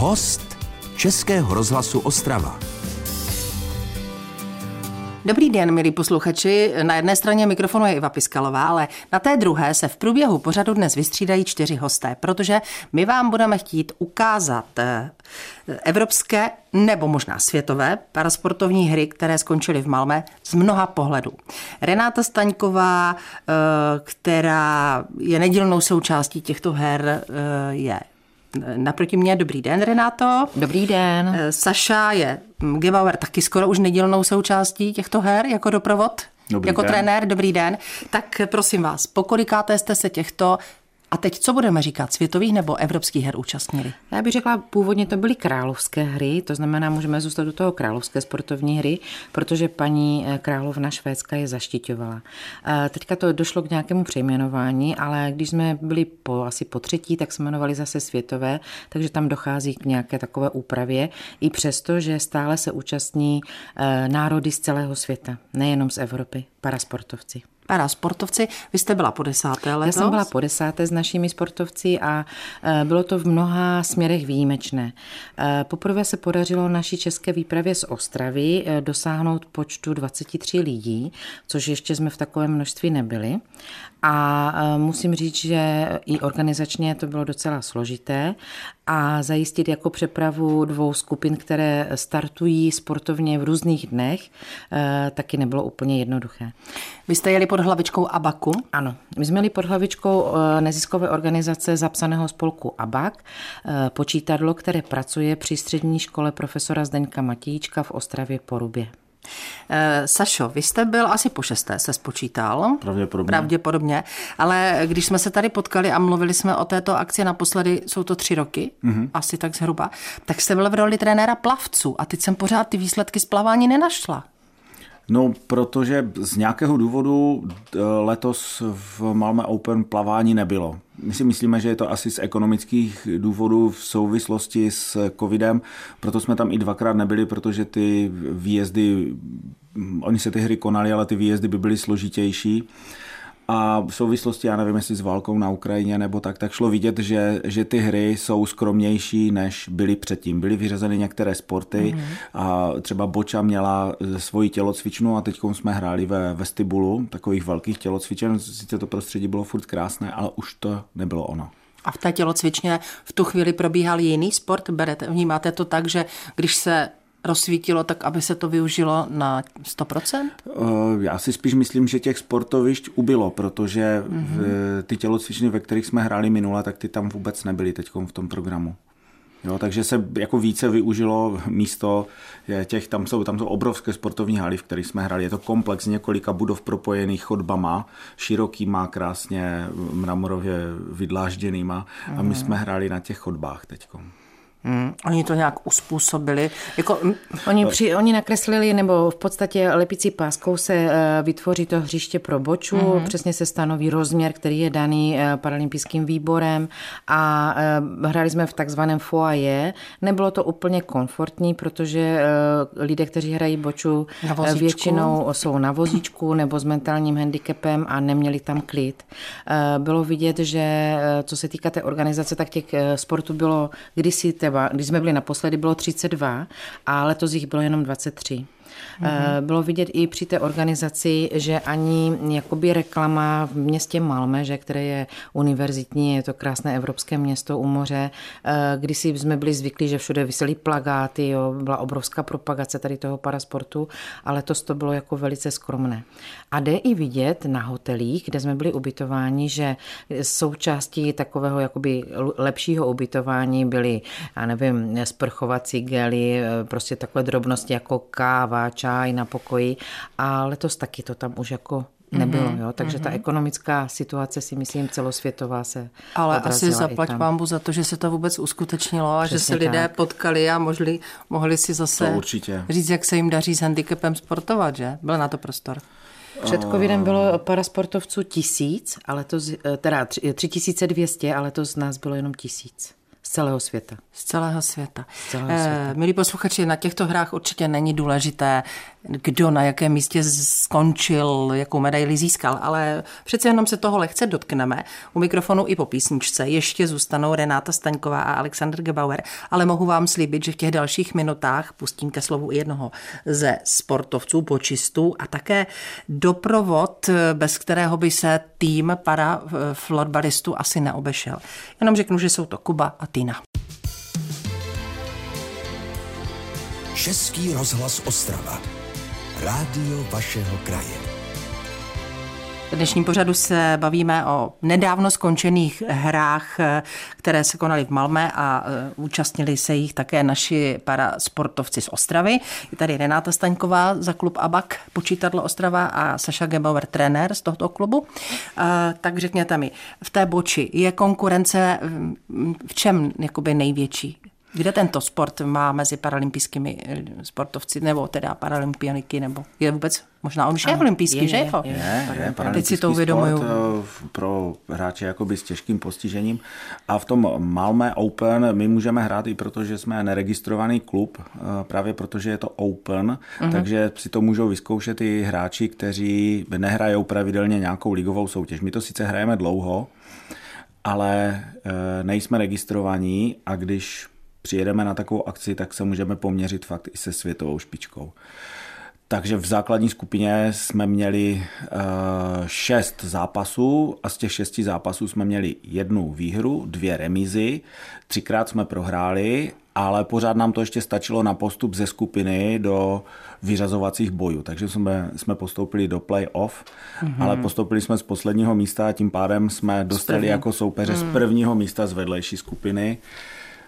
Host Českého rozhlasu Ostrava. Dobrý den, milí posluchači. Na jedné straně mikrofonu je Iva Piskalová, ale na té druhé se v průběhu pořadu dnes vystřídají čtyři hosté, protože my vám budeme chtít ukázat eh, evropské nebo možná světové parasportovní hry, které skončily v Malme z mnoha pohledů. Renáta Staňková, eh, která je nedílnou součástí těchto her, eh, je Naproti mě dobrý den, Renato. Dobrý den. Eh, Saša je Gebauer taky skoro už nedílnou součástí těchto her jako doprovod. Dobrý jako den. trenér, dobrý den. Tak prosím vás, pokolikáte jste se těchto a teď co budeme říkat, světových nebo evropských her účastnili? Já bych řekla, původně to byly královské hry, to znamená, můžeme zůstat do toho královské sportovní hry, protože paní eh, královna Švédska je zaštiťovala. Eh, teďka to došlo k nějakému přejmenování, ale když jsme byli po, asi po třetí, tak jsme jmenovali zase světové, takže tam dochází k nějaké takové úpravě, i přesto, že stále se účastní eh, národy z celého světa, nejenom z Evropy, parasportovci para sportovci. Vy jste byla po desáté letos? Já jsem byla po desáté s našimi sportovci a e, bylo to v mnoha směrech výjimečné. E, poprvé se podařilo naší české výpravě z Ostravy e, dosáhnout počtu 23 lidí, což ještě jsme v takovém množství nebyli. A musím říct, že i organizačně to bylo docela složité a zajistit jako přepravu dvou skupin, které startují sportovně v různých dnech, taky nebylo úplně jednoduché. Vy jste jeli pod hlavičkou ABAKu? Ano, my jsme jeli pod hlavičkou neziskové organizace zapsaného spolku ABAK, počítadlo, které pracuje při střední škole profesora Zdeňka Matíčka v Ostravě Porubě. Eh, Sašo, vy jste byl asi po šesté, se spočítal. Pravděpodobně. Pravděpodobně. Ale když jsme se tady potkali a mluvili jsme o této akci naposledy, jsou to tři roky, mm-hmm. asi tak zhruba, tak jste byl v roli trenéra plavců a teď jsem pořád ty výsledky z plavání nenašla. No, protože z nějakého důvodu eh, letos v Malmö Open plavání nebylo. My si myslíme, že je to asi z ekonomických důvodů v souvislosti s covidem, proto jsme tam i dvakrát nebyli, protože ty výjezdy, hm, oni se ty hry konaly, ale ty výjezdy by byly složitější. A v souvislosti, já nevím, jestli s válkou na Ukrajině nebo tak, tak šlo vidět, že, že ty hry jsou skromnější, než byly předtím. Byly vyřazeny některé sporty mm-hmm. a třeba Boča měla svoji tělocvičnu a teď jsme hráli ve vestibulu takových velkých tělocvičen. Sice to prostředí bylo furt krásné, ale už to nebylo ono. A v té tělocvičně v tu chvíli probíhal jiný sport? Berete, vnímáte to tak, že když se rozsvítilo tak, aby se to využilo na 100%? Eh, já si spíš myslím, že těch sportovišť ubylo, protože mm-hmm. ty tělocvičny, ve kterých jsme hráli minule, tak ty tam vůbec nebyly teď v tom programu. Jo, takže se jako více využilo místo těch, tam jsou, tam jsou obrovské sportovní haly, v kterých jsme hráli. Je to komplex několika budov propojených chodbama, širokýma, krásně mramorově vydlážděnýma a my mhm. jsme hráli na těch chodbách teďkom. Hmm, oni to nějak uspůsobili. Jako... Oni, při, oni nakreslili, nebo v podstatě lepicí páskou se eh, vytvoří to hřiště pro boču, mm-hmm. přesně se stanoví rozměr, který je daný eh, paralympijským výborem a eh, hráli jsme v takzvaném foaje. Nebylo to úplně komfortní, protože lidé, kteří hrají boču, většinou jsou na vozíčku nebo s mentálním handicapem a neměli tam klid. Bylo vidět, že co se týká té organizace, tak těch sportů bylo kdysi třeba, když jsme byli naposledy, bylo 32 a letos jich bylo jenom 23. Mm-hmm. Bylo vidět i při té organizaci, že ani jakoby reklama v městě Malme, že, které je univerzitní, je to krásné evropské město u moře, eh, když jsme byli zvyklí, že všude vysely plagáty, jo, byla obrovská propagace tady toho parasportu, ale to to bylo jako velice skromné. A jde i vidět na hotelích, kde jsme byli ubytováni, že součástí takového jakoby lepšího ubytování byly, já nevím, sprchovací gely, eh, prostě takové drobnosti jako káva, čaj na pokoji a letos taky to tam už jako nebylo, mm-hmm, jo? takže mm-hmm. ta mhm. ekonomická situace si myslím celosvětová se Ale asi zaplať pámbu za to, že se to vůbec uskutečnilo a Přesně že se lidé tak. potkali a mohli, mohli si zase říct, jak se jim daří s handicapem sportovat, že? Byl na to prostor. Před covidem bylo parasportovců tisíc, ale to, teda 3200, ale to z nás bylo jenom tisíc z celého světa. Z celého světa. Z celého světa. Eh, milí posluchači, na těchto hrách určitě není důležité, kdo na jakém místě skončil, jakou medaili získal, ale přece jenom se toho lehce dotkneme. U mikrofonu i po písničce ještě zůstanou Renáta Staňková a Alexander Gebauer, ale mohu vám slíbit, že v těch dalších minutách pustím ke slovu i jednoho ze sportovců, počistů a také doprovod, bez kterého by se tým para florbalistů asi neobešel. Jenom řeknu, že jsou to Kuba a Tina. Český rozhlas Ostrava. Rádio vašeho kraje. V dnešním pořadu se bavíme o nedávno skončených hrách, které se konaly v Malmé a e, účastnili se jich také naši parasportovci z Ostravy. Je tady Renáta Staňková za klub ABAK Počítadlo Ostrava a Saša Gebauer, trenér z tohoto klubu. E, tak řekněte mi, v té boči je konkurence v čem jakoby největší? Kde tento sport má mezi paralympijskými eh, sportovci, nebo teda paralympioniky, nebo je vůbec, možná on už je olympijský, je, že jo? Je, je, je Teď si to uvědomuju. Eh, pro hráče jakoby s těžkým postižením. A v tom Malmé Open my můžeme hrát i proto, že jsme neregistrovaný klub, eh, právě protože je to Open, uh-huh. takže si to můžou vyzkoušet i hráči, kteří nehrajou pravidelně nějakou ligovou soutěž. My to sice hrajeme dlouho, ale nejsme registrovaní a když přijedeme na takovou akci, tak se můžeme poměřit fakt i se světovou špičkou. Takže v základní skupině jsme měli uh, šest zápasů a z těch šesti zápasů jsme měli jednu výhru, dvě remízy, třikrát jsme prohráli, ale pořád nám to ještě stačilo na postup ze skupiny do vyřazovacích bojů. Takže jsme, jsme postoupili do play-off, mm-hmm. ale postoupili jsme z posledního místa a tím pádem jsme dostali jako soupeře mm. z prvního místa z vedlejší skupiny.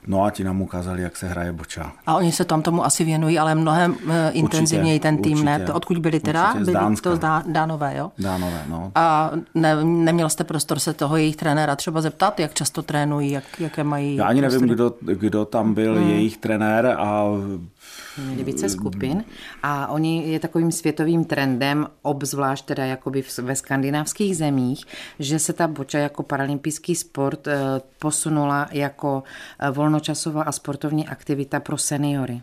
No a ti nám ukázali, jak se hraje boča. A oni se tam tomu asi věnují, ale mnohem určitě, intenzivněji ten tým, určitě, ne? To odkud byli teda? Určitě, byli to Dá, Dánové, jo? Dánové, no. A ne, neměl jste prostor se toho jejich trenéra třeba zeptat, jak často trénují, jak, jaké mají... Já ani nevím, kdo, kdo tam byl hmm. jejich trenér a měli více skupin. A oni je takovým světovým trendem, obzvlášť teda jakoby ve skandinávských zemích, že se ta boča jako paralympijský sport eh, posunula jako eh, volnočasová a sportovní aktivita pro seniory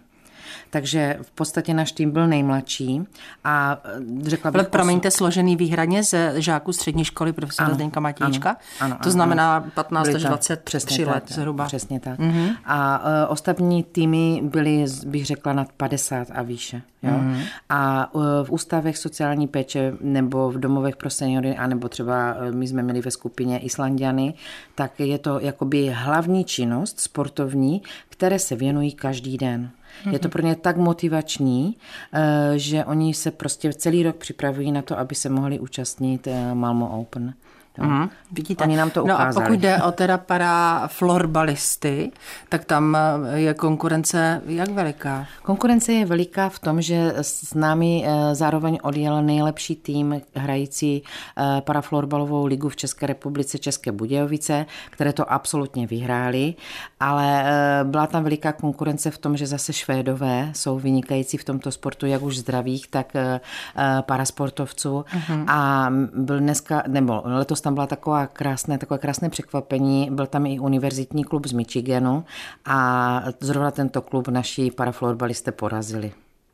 takže v podstatě náš tým byl nejmladší a eh, řekla bych... Ale promiňte, složený výhradně ze žáků střední školy profesora Zdeňka Matíčka. Ano, ano, ano, to znamená 15 až 23 let tak, zhruba. Přesně tak. Mm-hmm. A uh, ostatní týmy byly, bych řekla, nad 50 a výše. Jo? Mm-hmm. A uh, v ústavech sociální péče nebo v domovech pro seniory, anebo třeba uh, my jsme měli ve skupině Islandiany, tak je to jakoby hlavní činnost sportovní, které se věnují každý den. Je to pro ně tak motivační, eh, že oni se prostě celý rok připravují na to, aby se mohli účastnit eh, Malmo Open. Mm, vidíte. Oni nám to ukázali. No a pokud jde o teda para florbalisty, tak tam eh, je konkurence jak veliká? Konkurence je veliká v tom, že s námi eh, zároveň odjel nejlepší tým hrající eh, paraflorbalovou ligu v České republice České Budějovice, které to absolutně vyhráli, ale byla tam veliká konkurence v tom, že zase Švédové jsou vynikající v tomto sportu, jak už zdravých, tak parasportovců. Mm-hmm. A byl dneska, nebo letos tam byla taková krásné, takové krásné překvapení. Byl tam i univerzitní klub z Michiganu a zrovna tento klub naši paraflorbalisté porazili.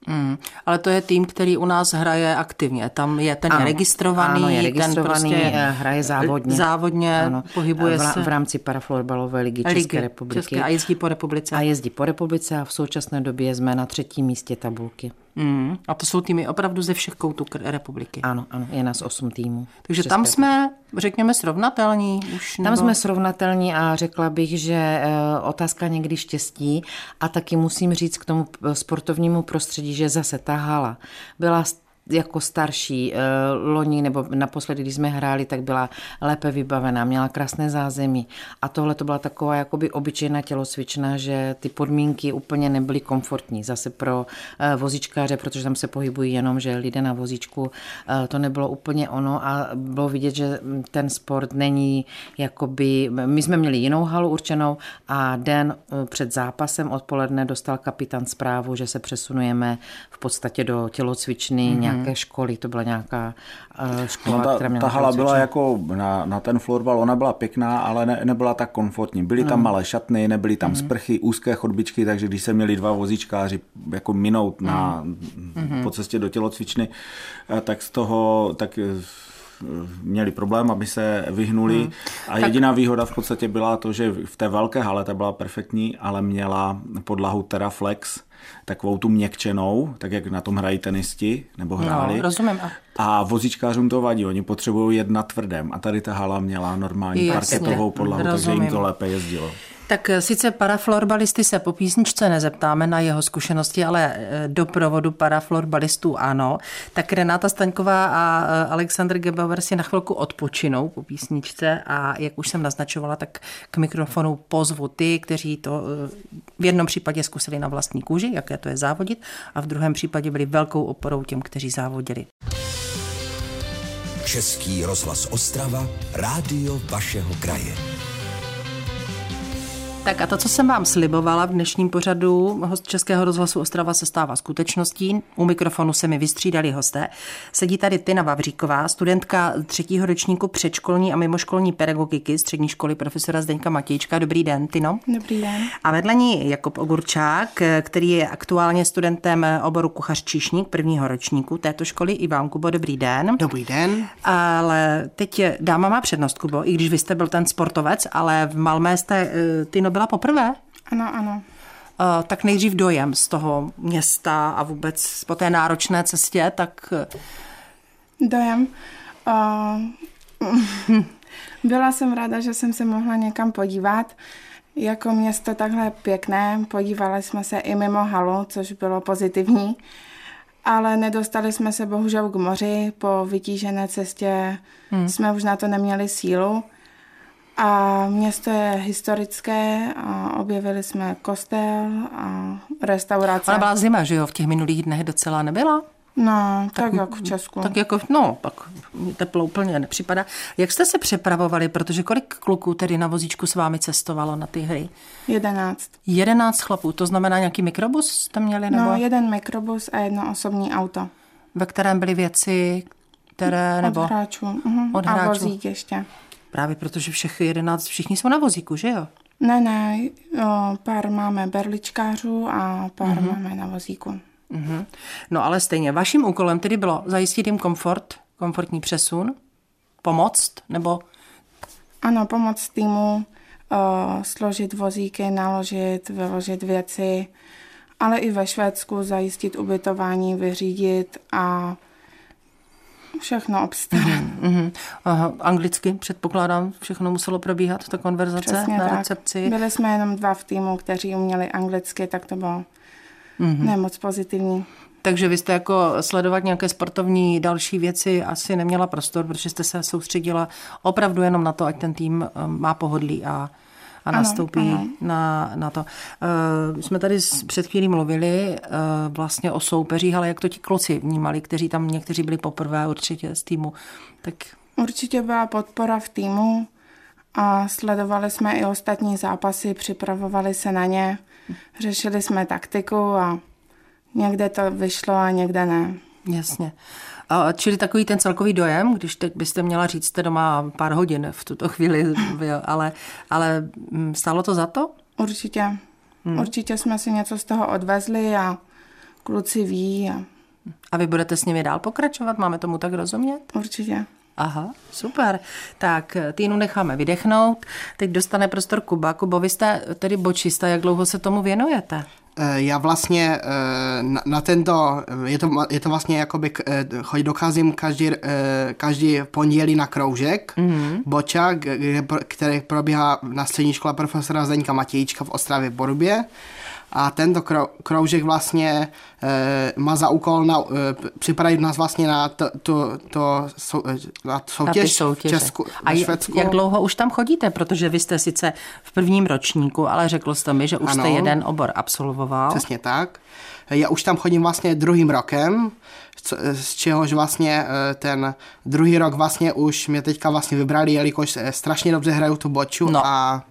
Mm, ale to je tým, který u nás hraje aktivně. Tam je ten ano, registrovaný, ano, je registrovaný, ten prostě hraje závodně. Závodně, ano, pohybuje v, se. V rámci paraflorbalové ligy, ligy České republiky. České, a jezdí po republice. A jezdí po republice a v současné době jsme na třetím místě tabulky. Mm, a to jsou týmy opravdu ze všech koutů republiky. Ano, ano, je nás osm týmů. Takže tam jsme, řekněme, srovnatelní. Už tam nebo... jsme srovnatelní a řekla bych, že e, otázka někdy štěstí a taky musím říct k tomu sportovnímu prostředí, že zase ta hala byla jako starší eh, loni nebo naposledy, když jsme hráli, tak byla lépe vybavená, měla krásné zázemí. A tohle to byla taková jakoby obyčejná tělocvična, že ty podmínky úplně nebyly komfortní zase pro eh, vozičkáře, protože tam se pohybují jenom, že lidé na vozíčku, eh, to nebylo úplně ono. A bylo vidět, že ten sport není jakoby, my jsme měli jinou halu určenou a den před zápasem odpoledne dostal kapitán zprávu, že se přesunujeme v podstatě do tělocvičny mm-hmm nějaké školy, to byla nějaká uh, škola, no, ta, která měla ta hala byla jako na, na ten florbal, ona byla pěkná, ale ne, nebyla tak komfortní. Byly tam mm. malé šatny, nebyly tam mm. sprchy, úzké chodbičky, takže když se měli dva vozíčkáři jako minout na, mm. po cestě do tělocvičny, eh, tak z toho tak měli problém, aby se vyhnuli. Hmm. A jediná tak... výhoda v podstatě byla to, že v té velké hale ta byla perfektní, ale měla podlahu Teraflex, takovou tu měkčenou, tak jak na tom hrají tenisti, nebo hráli. No, rozumím. A vozíčkářům to vadí, oni potřebují jet na tvrdém. A tady ta hala měla normální Jasně, parketovou podlahu, rozumím. takže jim to lépe jezdilo. Tak eh, sice paraflorbalisty se po písničce nezeptáme na jeho zkušenosti, ale eh, do provodu paraflorbalistů ano. Tak Renáta Staňková a eh, Alexandr Gebauer si na chvilku odpočinou po písničce a jak už jsem naznačovala, tak k mikrofonu pozvu ty, kteří to v jednom případě zkusili na vlastní kůži, jaké to je závodit, a v druhém případě byli velkou oporou těm, kteří závodili. Český rozhlas Ostrava, rádio vašeho kraje. Tak a to, co jsem vám slibovala v dnešním pořadu host Českého rozhlasu Ostrava se stává skutečností. U mikrofonu se mi vystřídali hosté. Sedí tady Tina Vavříková, studentka třetího ročníku předškolní a mimoškolní pedagogiky střední školy profesora Zdeňka Matějčka. Dobrý den, Tino. Dobrý den. A vedle ní Jakub Ogurčák, který je aktuálně studentem oboru kuchař číšník prvního ročníku této školy. I vám, Kubo, dobrý den. Dobrý den. Ale teď dáma má přednost, Kubo, i když vy jste byl ten sportovec, ale v Malmé jste, eh, Tino, byla poprvé? Ano, ano. Uh, tak nejdřív dojem z toho města a vůbec po té náročné cestě, tak... Eh, dojem? Uh, byla jsem ráda, že jsem se mohla někam podívat. Jako město takhle pěkné, podívali jsme se i mimo halu, což bylo pozitivní, ale nedostali jsme se bohužel k moři. Po vytížené cestě hmm. jsme už na to neměli sílu. A město je historické a objevili jsme kostel a restaurace. Ona byla zima, že jo? V těch minulých dnech docela nebyla? No, tak, tak jako v Česku. Tak jako, no, pak teplo úplně nepřipadá. Jak jste se přepravovali, protože kolik kluků tedy na vozíčku s vámi cestovalo na ty hry? Jedenáct. Jedenáct chlapů, to znamená nějaký mikrobus jste měli? Nebo? No, jeden mikrobus a jedno osobní auto. Ve kterém byly věci, které, nebo... Od hráčů. Uh-huh. Od hráčů. A vozík ještě. Právě protože všech jedenáct, všichni jsou na vozíku, že jo? Ne, ne, o, pár máme berličkářů a pár uh-huh. máme na vozíku. Uh-huh. No ale stejně, vaším úkolem tedy bylo zajistit jim komfort, komfortní přesun, pomoct, nebo... Ano, pomoct týmu, o, složit vozíky, naložit, vyložit věci, ale i ve Švédsku zajistit ubytování, vyřídit a všechno obstarat. Mm-hmm. Aha, anglicky předpokládám, všechno muselo probíhat, ta konverzace Přesně na tak. recepci. Byli jsme jenom dva v týmu, kteří uměli anglicky, tak to bylo mm-hmm. nemoc pozitivní. Takže vy jste jako sledovat nějaké sportovní další věci asi neměla prostor, protože jste se soustředila opravdu jenom na to, ať ten tým eh, má pohodlí a a nastoupí ano. Na, na to. Uh, jsme tady před chvílí mluvili uh, vlastně o soupeřích, ale jak to ti kluci vnímali, kteří tam někteří byli poprvé určitě z týmu. Tak... Určitě byla podpora v týmu a sledovali jsme i ostatní zápasy, připravovali se na ně, řešili jsme taktiku a někde to vyšlo a někde ne. Jasně. A čili takový ten celkový dojem, když teď byste měla říct, jste doma pár hodin v tuto chvíli, ale, ale mm, stálo to za to? Určitě. Hmm. Určitě jsme si něco z toho odvezli a kluci ví. A... a vy budete s nimi dál pokračovat? Máme tomu tak rozumět? Určitě. Aha, super. Tak Týnu necháme vydechnout. Teď dostane prostor Kuba. Kubo, vy jste tedy bočista, jak dlouho se tomu věnujete? Eh, já vlastně eh, na, na tento, je to, je to vlastně jakoby, eh, docházím každý, každý pondělí na kroužek, mm-hmm. boča, který probíhá na střední škole profesora Zdeňka Matějčka v Ostravě Borubě a tento kroužek vlastně e, má za úkol na, e, připravit nás vlastně na to, to, to sou, eh, na soutěž na v Česku, A Švédsku. jak dlouho už tam chodíte? Protože vy jste sice v prvním ročníku, ale řekl jste mi, že už ano, jste jeden obor absolvoval. Přesně tak. Já už tam chodím vlastně druhým rokem, z čehož vlastně ten druhý rok vlastně už mě teďka vlastně vybrali, jelikož strašně dobře hraju tu boču no. a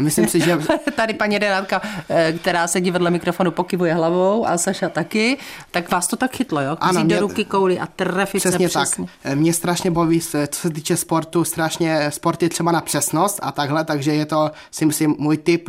Myslím si, že... Tady paní Renátka, eh, která sedí vedle mikrofonu, pokivuje hlavou a Saša taky. Tak vás to tak chytlo, jo? Ano, mě... do ruky kouli a trefit přesně se přesně. tak. Mě strašně baví, co se týče sportu, strašně sporty třeba na přesnost a takhle, takže je to, si myslím, můj typ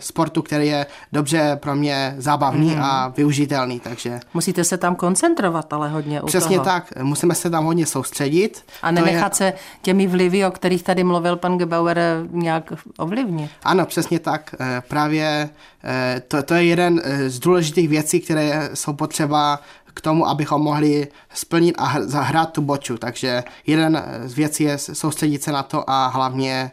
sportu, který je dobře pro mě zábavný mm. a využitelný, takže... Musíte se tam koncentrovat, ale hodně Přesně toho. tak, musíme se tam hodně soustředit. A nenechat je... se těmi vlivy, o kterých tady mluvil pan Gebauer, nějak ovlivnit. Ano, přesně tak. Eh, právě eh, to, to je jeden eh, z důležitých věcí, které jsou potřeba k tomu, abychom mohli splnit a zahrát tu boču. Takže jeden z věcí je soustředit se na to a hlavně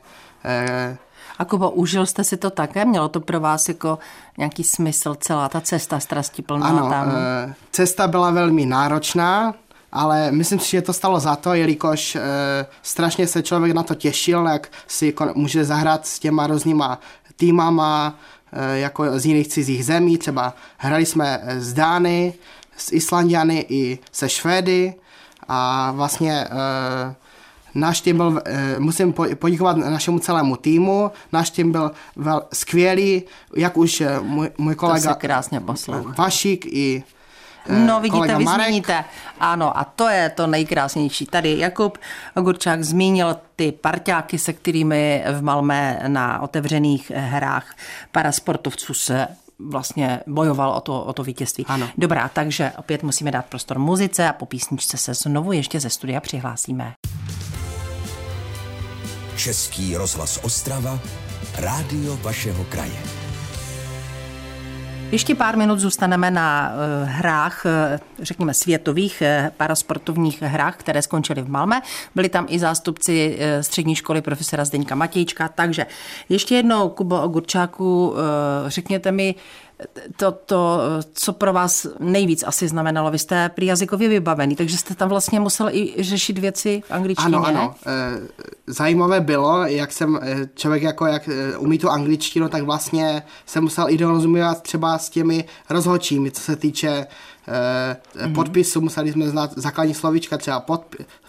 a Kubo, užil jste si to také? Mělo to pro vás jako nějaký smysl, celá ta cesta plná ano, tam? cesta byla velmi náročná, ale myslím si, že to stalo za to, jelikož e, strašně se člověk na to těšil, jak si může zahrát s těma různýma týmama, e, jako z jiných cizích zemí, třeba hrali jsme s Dány, s Islandiany i se Švédy. A vlastně e, náš tým byl, musím poděkovat našemu celému týmu, náš tým byl vel, skvělý, jak už můj, můj kolega to krásně Vašík i No vidíte, vy Marek. zmíníte. Ano, a to je to nejkrásnější. Tady Jakub Gurčák zmínil ty parťáky, se kterými v Malmé na otevřených hrách parasportovců se vlastně bojoval o to, o to vítězství. Ano. Dobrá, takže opět musíme dát prostor muzice a po písničce se znovu ještě ze studia přihlásíme. Český rozhlas Ostrava, rádio vašeho kraje. Ještě pár minut zůstaneme na eh, hrách, eh, řekněme světových eh, parasportovních hrách, které skončily v Malme. Byli tam i zástupci střední školy profesora Zdeňka Matějčka. Takže ještě jednou, Kubo Ogurčáku, řekněte mi, to, to, co pro vás nejvíc asi znamenalo. Vy jste prý jazykově vybavený, takže jste tam vlastně musel i řešit věci v angličtině. Ano, ano. Zajímavé bylo, jak jsem člověk jako jak umí tu angličtinu, tak vlastně jsem musel i dorozumět třeba s těmi rozhodčími, co se týče mm-hmm. podpisu, museli jsme znát základní slovíčka, třeba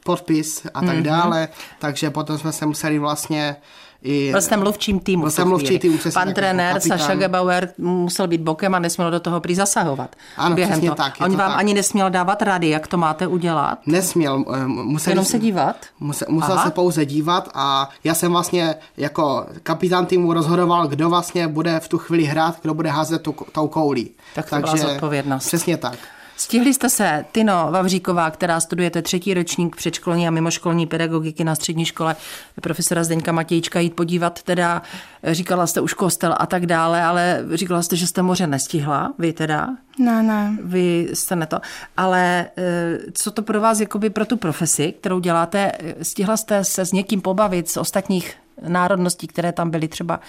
podpis a tak mm-hmm. dále, takže potom jsme se museli vlastně i, byl jste mluvčím týmu. Byl jsem mluvčí týmu. Pan trenér kapitán. Saša Gebauer musel být bokem a nesměl do toho prý zasahovat. Ano, během přesně to. tak. On to vám tak. ani nesměl dávat rady, jak to máte udělat? Nesměl. Eh, musel Jenom se dívat? Musel, musel se pouze dívat a já jsem vlastně jako kapitán týmu rozhodoval, kdo vlastně bude v tu chvíli hrát, kdo bude házet tu, tou koulí. Tak to Takže, byla zodpovědnost. Přesně tak. Stihli jste se, Tino Vavříková, která studujete třetí ročník předškolní a mimoškolní pedagogiky na střední škole profesora Zdeňka Matějčka jít podívat, teda říkala jste už kostel a tak dále, ale říkala jste, že jste moře nestihla, vy teda? Ne, ne. Vy jste ne to. Ale eh, co to pro vás, jakoby pro tu profesi, kterou děláte, stihla jste se s někým pobavit z ostatních národností, které tam byly třeba,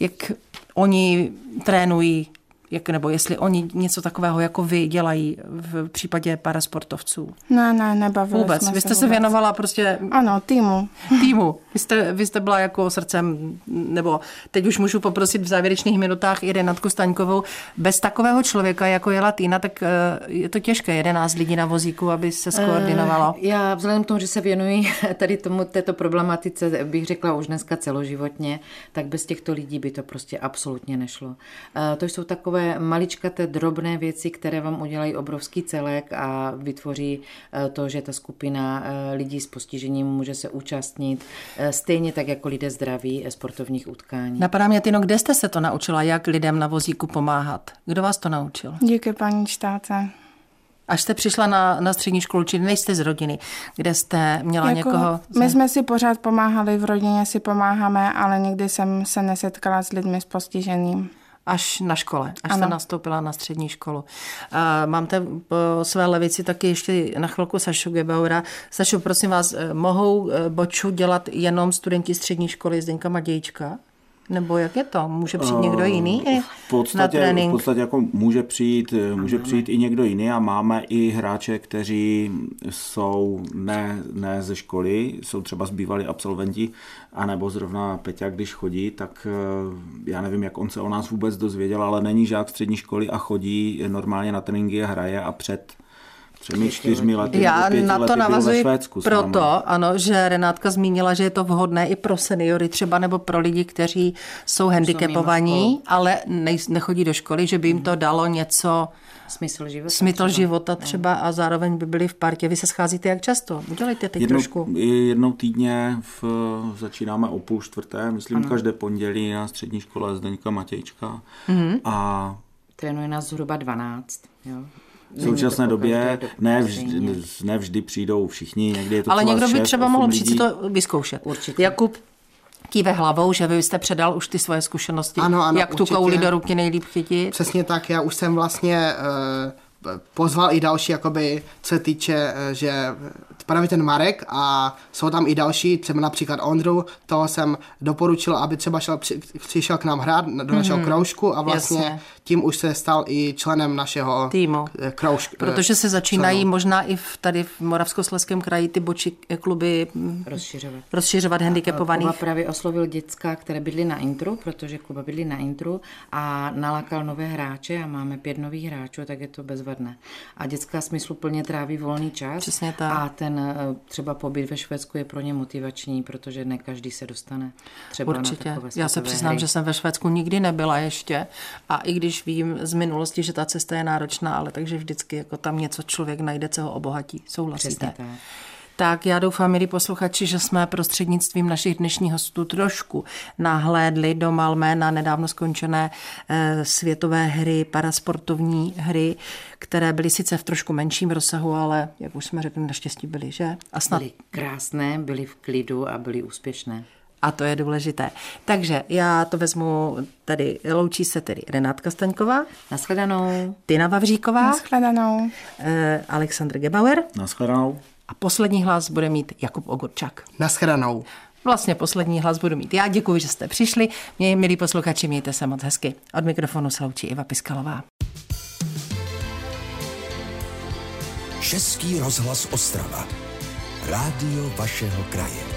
jak oni trénují jak, nebo jestli oni něco takového jako vy dělají v případě parasportovců? Ne, ne, nebavili Vůbec. Jsme vy jste se, se věnovala prostě... Ano, týmu. Týmu. Vy jste, vy jste byla jako srdcem, nebo teď už můžu poprosit v závěrečných minutách i Renatku Staňkovou. Bez takového člověka, jako je Latina, tak eh, je to těžké, 11 lidí na vozíku, aby se skoordinovalo. Eh, já vzhledem k tomu, že se věnuji tady tomu, této problematice, bych řekla už dneska celoživotně, tak bez těchto lidí by to prostě absolutně nešlo. Eh, to jsou takové takové maličkaté drobné věci, které vám udělají obrovský celek a vytvoří eh, to, že ta skupina eh, lidí s postižením může se účastnit, eh, stejně tak jako lidé zdraví sportovních utkání. Napadá mě, Tino, kde jste se to naučila, jak lidem na vozíku pomáhat? Kdo vás to naučil? Díky paní štáce. Až jste přišla na, na střední školu, či nejste z rodiny, kde jste měla jako, někoho? My jsme si pořád pomáhali, v rodině si pomáháme, ale nikdy jsem se nesetkala s lidmi s postižením až na škole, až ano. jste nastoupila na střední školu. A máte po své levici taky ještě na chvilku Sašu Gebaura. Sašu, prosím vás, eh, mohou eh, boču dělat jenom studenti střední školy Zdeňka Madějčka? Nebo jak je to? Může přijít uh, někdo jiný v podstatě, na trénink? V podstatě jako může přijít, může přijít i někdo jiný a máme i hráče, kteří jsou ne, ne ze školy, jsou třeba zbývalí absolventi, anebo zrovna Peťa, když chodí, tak eh, já nevím, jak on se o nás vůbec dozvěděl, ale není žák střední školy a chodí normálně na tréninky a hraje a před třemi, čtyřmi lety Já nebo na to lety navazuji Švédsku proto, ano, že Renátka zmínila, že je to vhodné i pro seniory třeba nebo pro lidi, kteří jsou handicapovaní, ale nej, nechodí do školy, že by jim to dalo něco Smysl života. Smysl třeba. života třeba a zároveň by byli v partě. Vy se scházíte jak často? Udělejte teď jednou, trošku. Jednou týdně v, začínáme o půl čtvrté, myslím ano. každé pondělí na střední škole Zdeňka Matějčka. Mm-hmm. A Trénuje nás zhruba 12. Jo. V současné době ne vždy, ne vždy přijdou všichni, někdy je to Ale někdo by šest, třeba mohl přijít si to vyzkoušet. Určitě. Jakub kýve hlavou, že vy jste předal už ty svoje zkušenosti, Ano, ano, jak tu určitě. kouli do ruky nejlíp chytit. Přesně tak, já už jsem vlastně uh, pozval i další, jakoby, co se týče, eh, že právě ten Marek a jsou tam i další, třeba například Ondru, toho jsem doporučil, aby třeba šel, při, přišel k nám hrát do našeho mm-hmm. kroužku a vlastně Jasně. tím už se stal i členem našeho Týmu. eh, kroužku. Protože se začínají členů. možná i v, tady v Moravskoslezském kraji ty boči kluby mm, Rozšiřovat. rozšiřovat Kuba handicapovaných. právě oslovil děcka, které bydlí na intru, protože Kuba bydlí na intru a nalákal nové hráče a máme pět nových hráčů, tak je to bezvadné. A dětská smysluplně tráví volný čas. Přesně tak. A ten eh, třeba pobyt ve Švédsku je pro ně motivační, protože ne každý se dostane třeba Určitě. na takové Já se přiznám, hry. že jsem ve Švédsku nikdy nebyla ještě a i když vím z minulosti, že ta cesta je náročná, ale takže vždycky jako tam něco člověk najde, co ho obohatí. Souhlasíte? Přesně tak. Tak já doufám, milí posluchači, že jsme prostřednictvím našich dnešních hostů trošku nahlédli do Malmé na nedávno skončené eh, světové hry, parasportovní hry, které byly sice v trošku menším rozsahu, ale jak už jsme řekli, naštěstí byly, že? A snad Byly krásné, byly v klidu a byly úspěšné. a to je důležité. Takže já to vezmu tady, loučí se tedy Renátka Staňková, Naschledanou. Tina Vavříková, Naschledanou. eh, Aleksandr Gebauer Naschledanou. A poslední hlas bude mít Jakub Ogurčak. Naschledanou. Vlastně poslední hlas budu mít já. Děkuji, že jste přišli. Měj, milí posluchači, mějte se moc hezky. Od mikrofonu se loučí Iva Piskalová. Český rozhlas Ostrava. Rádio vašeho kraje.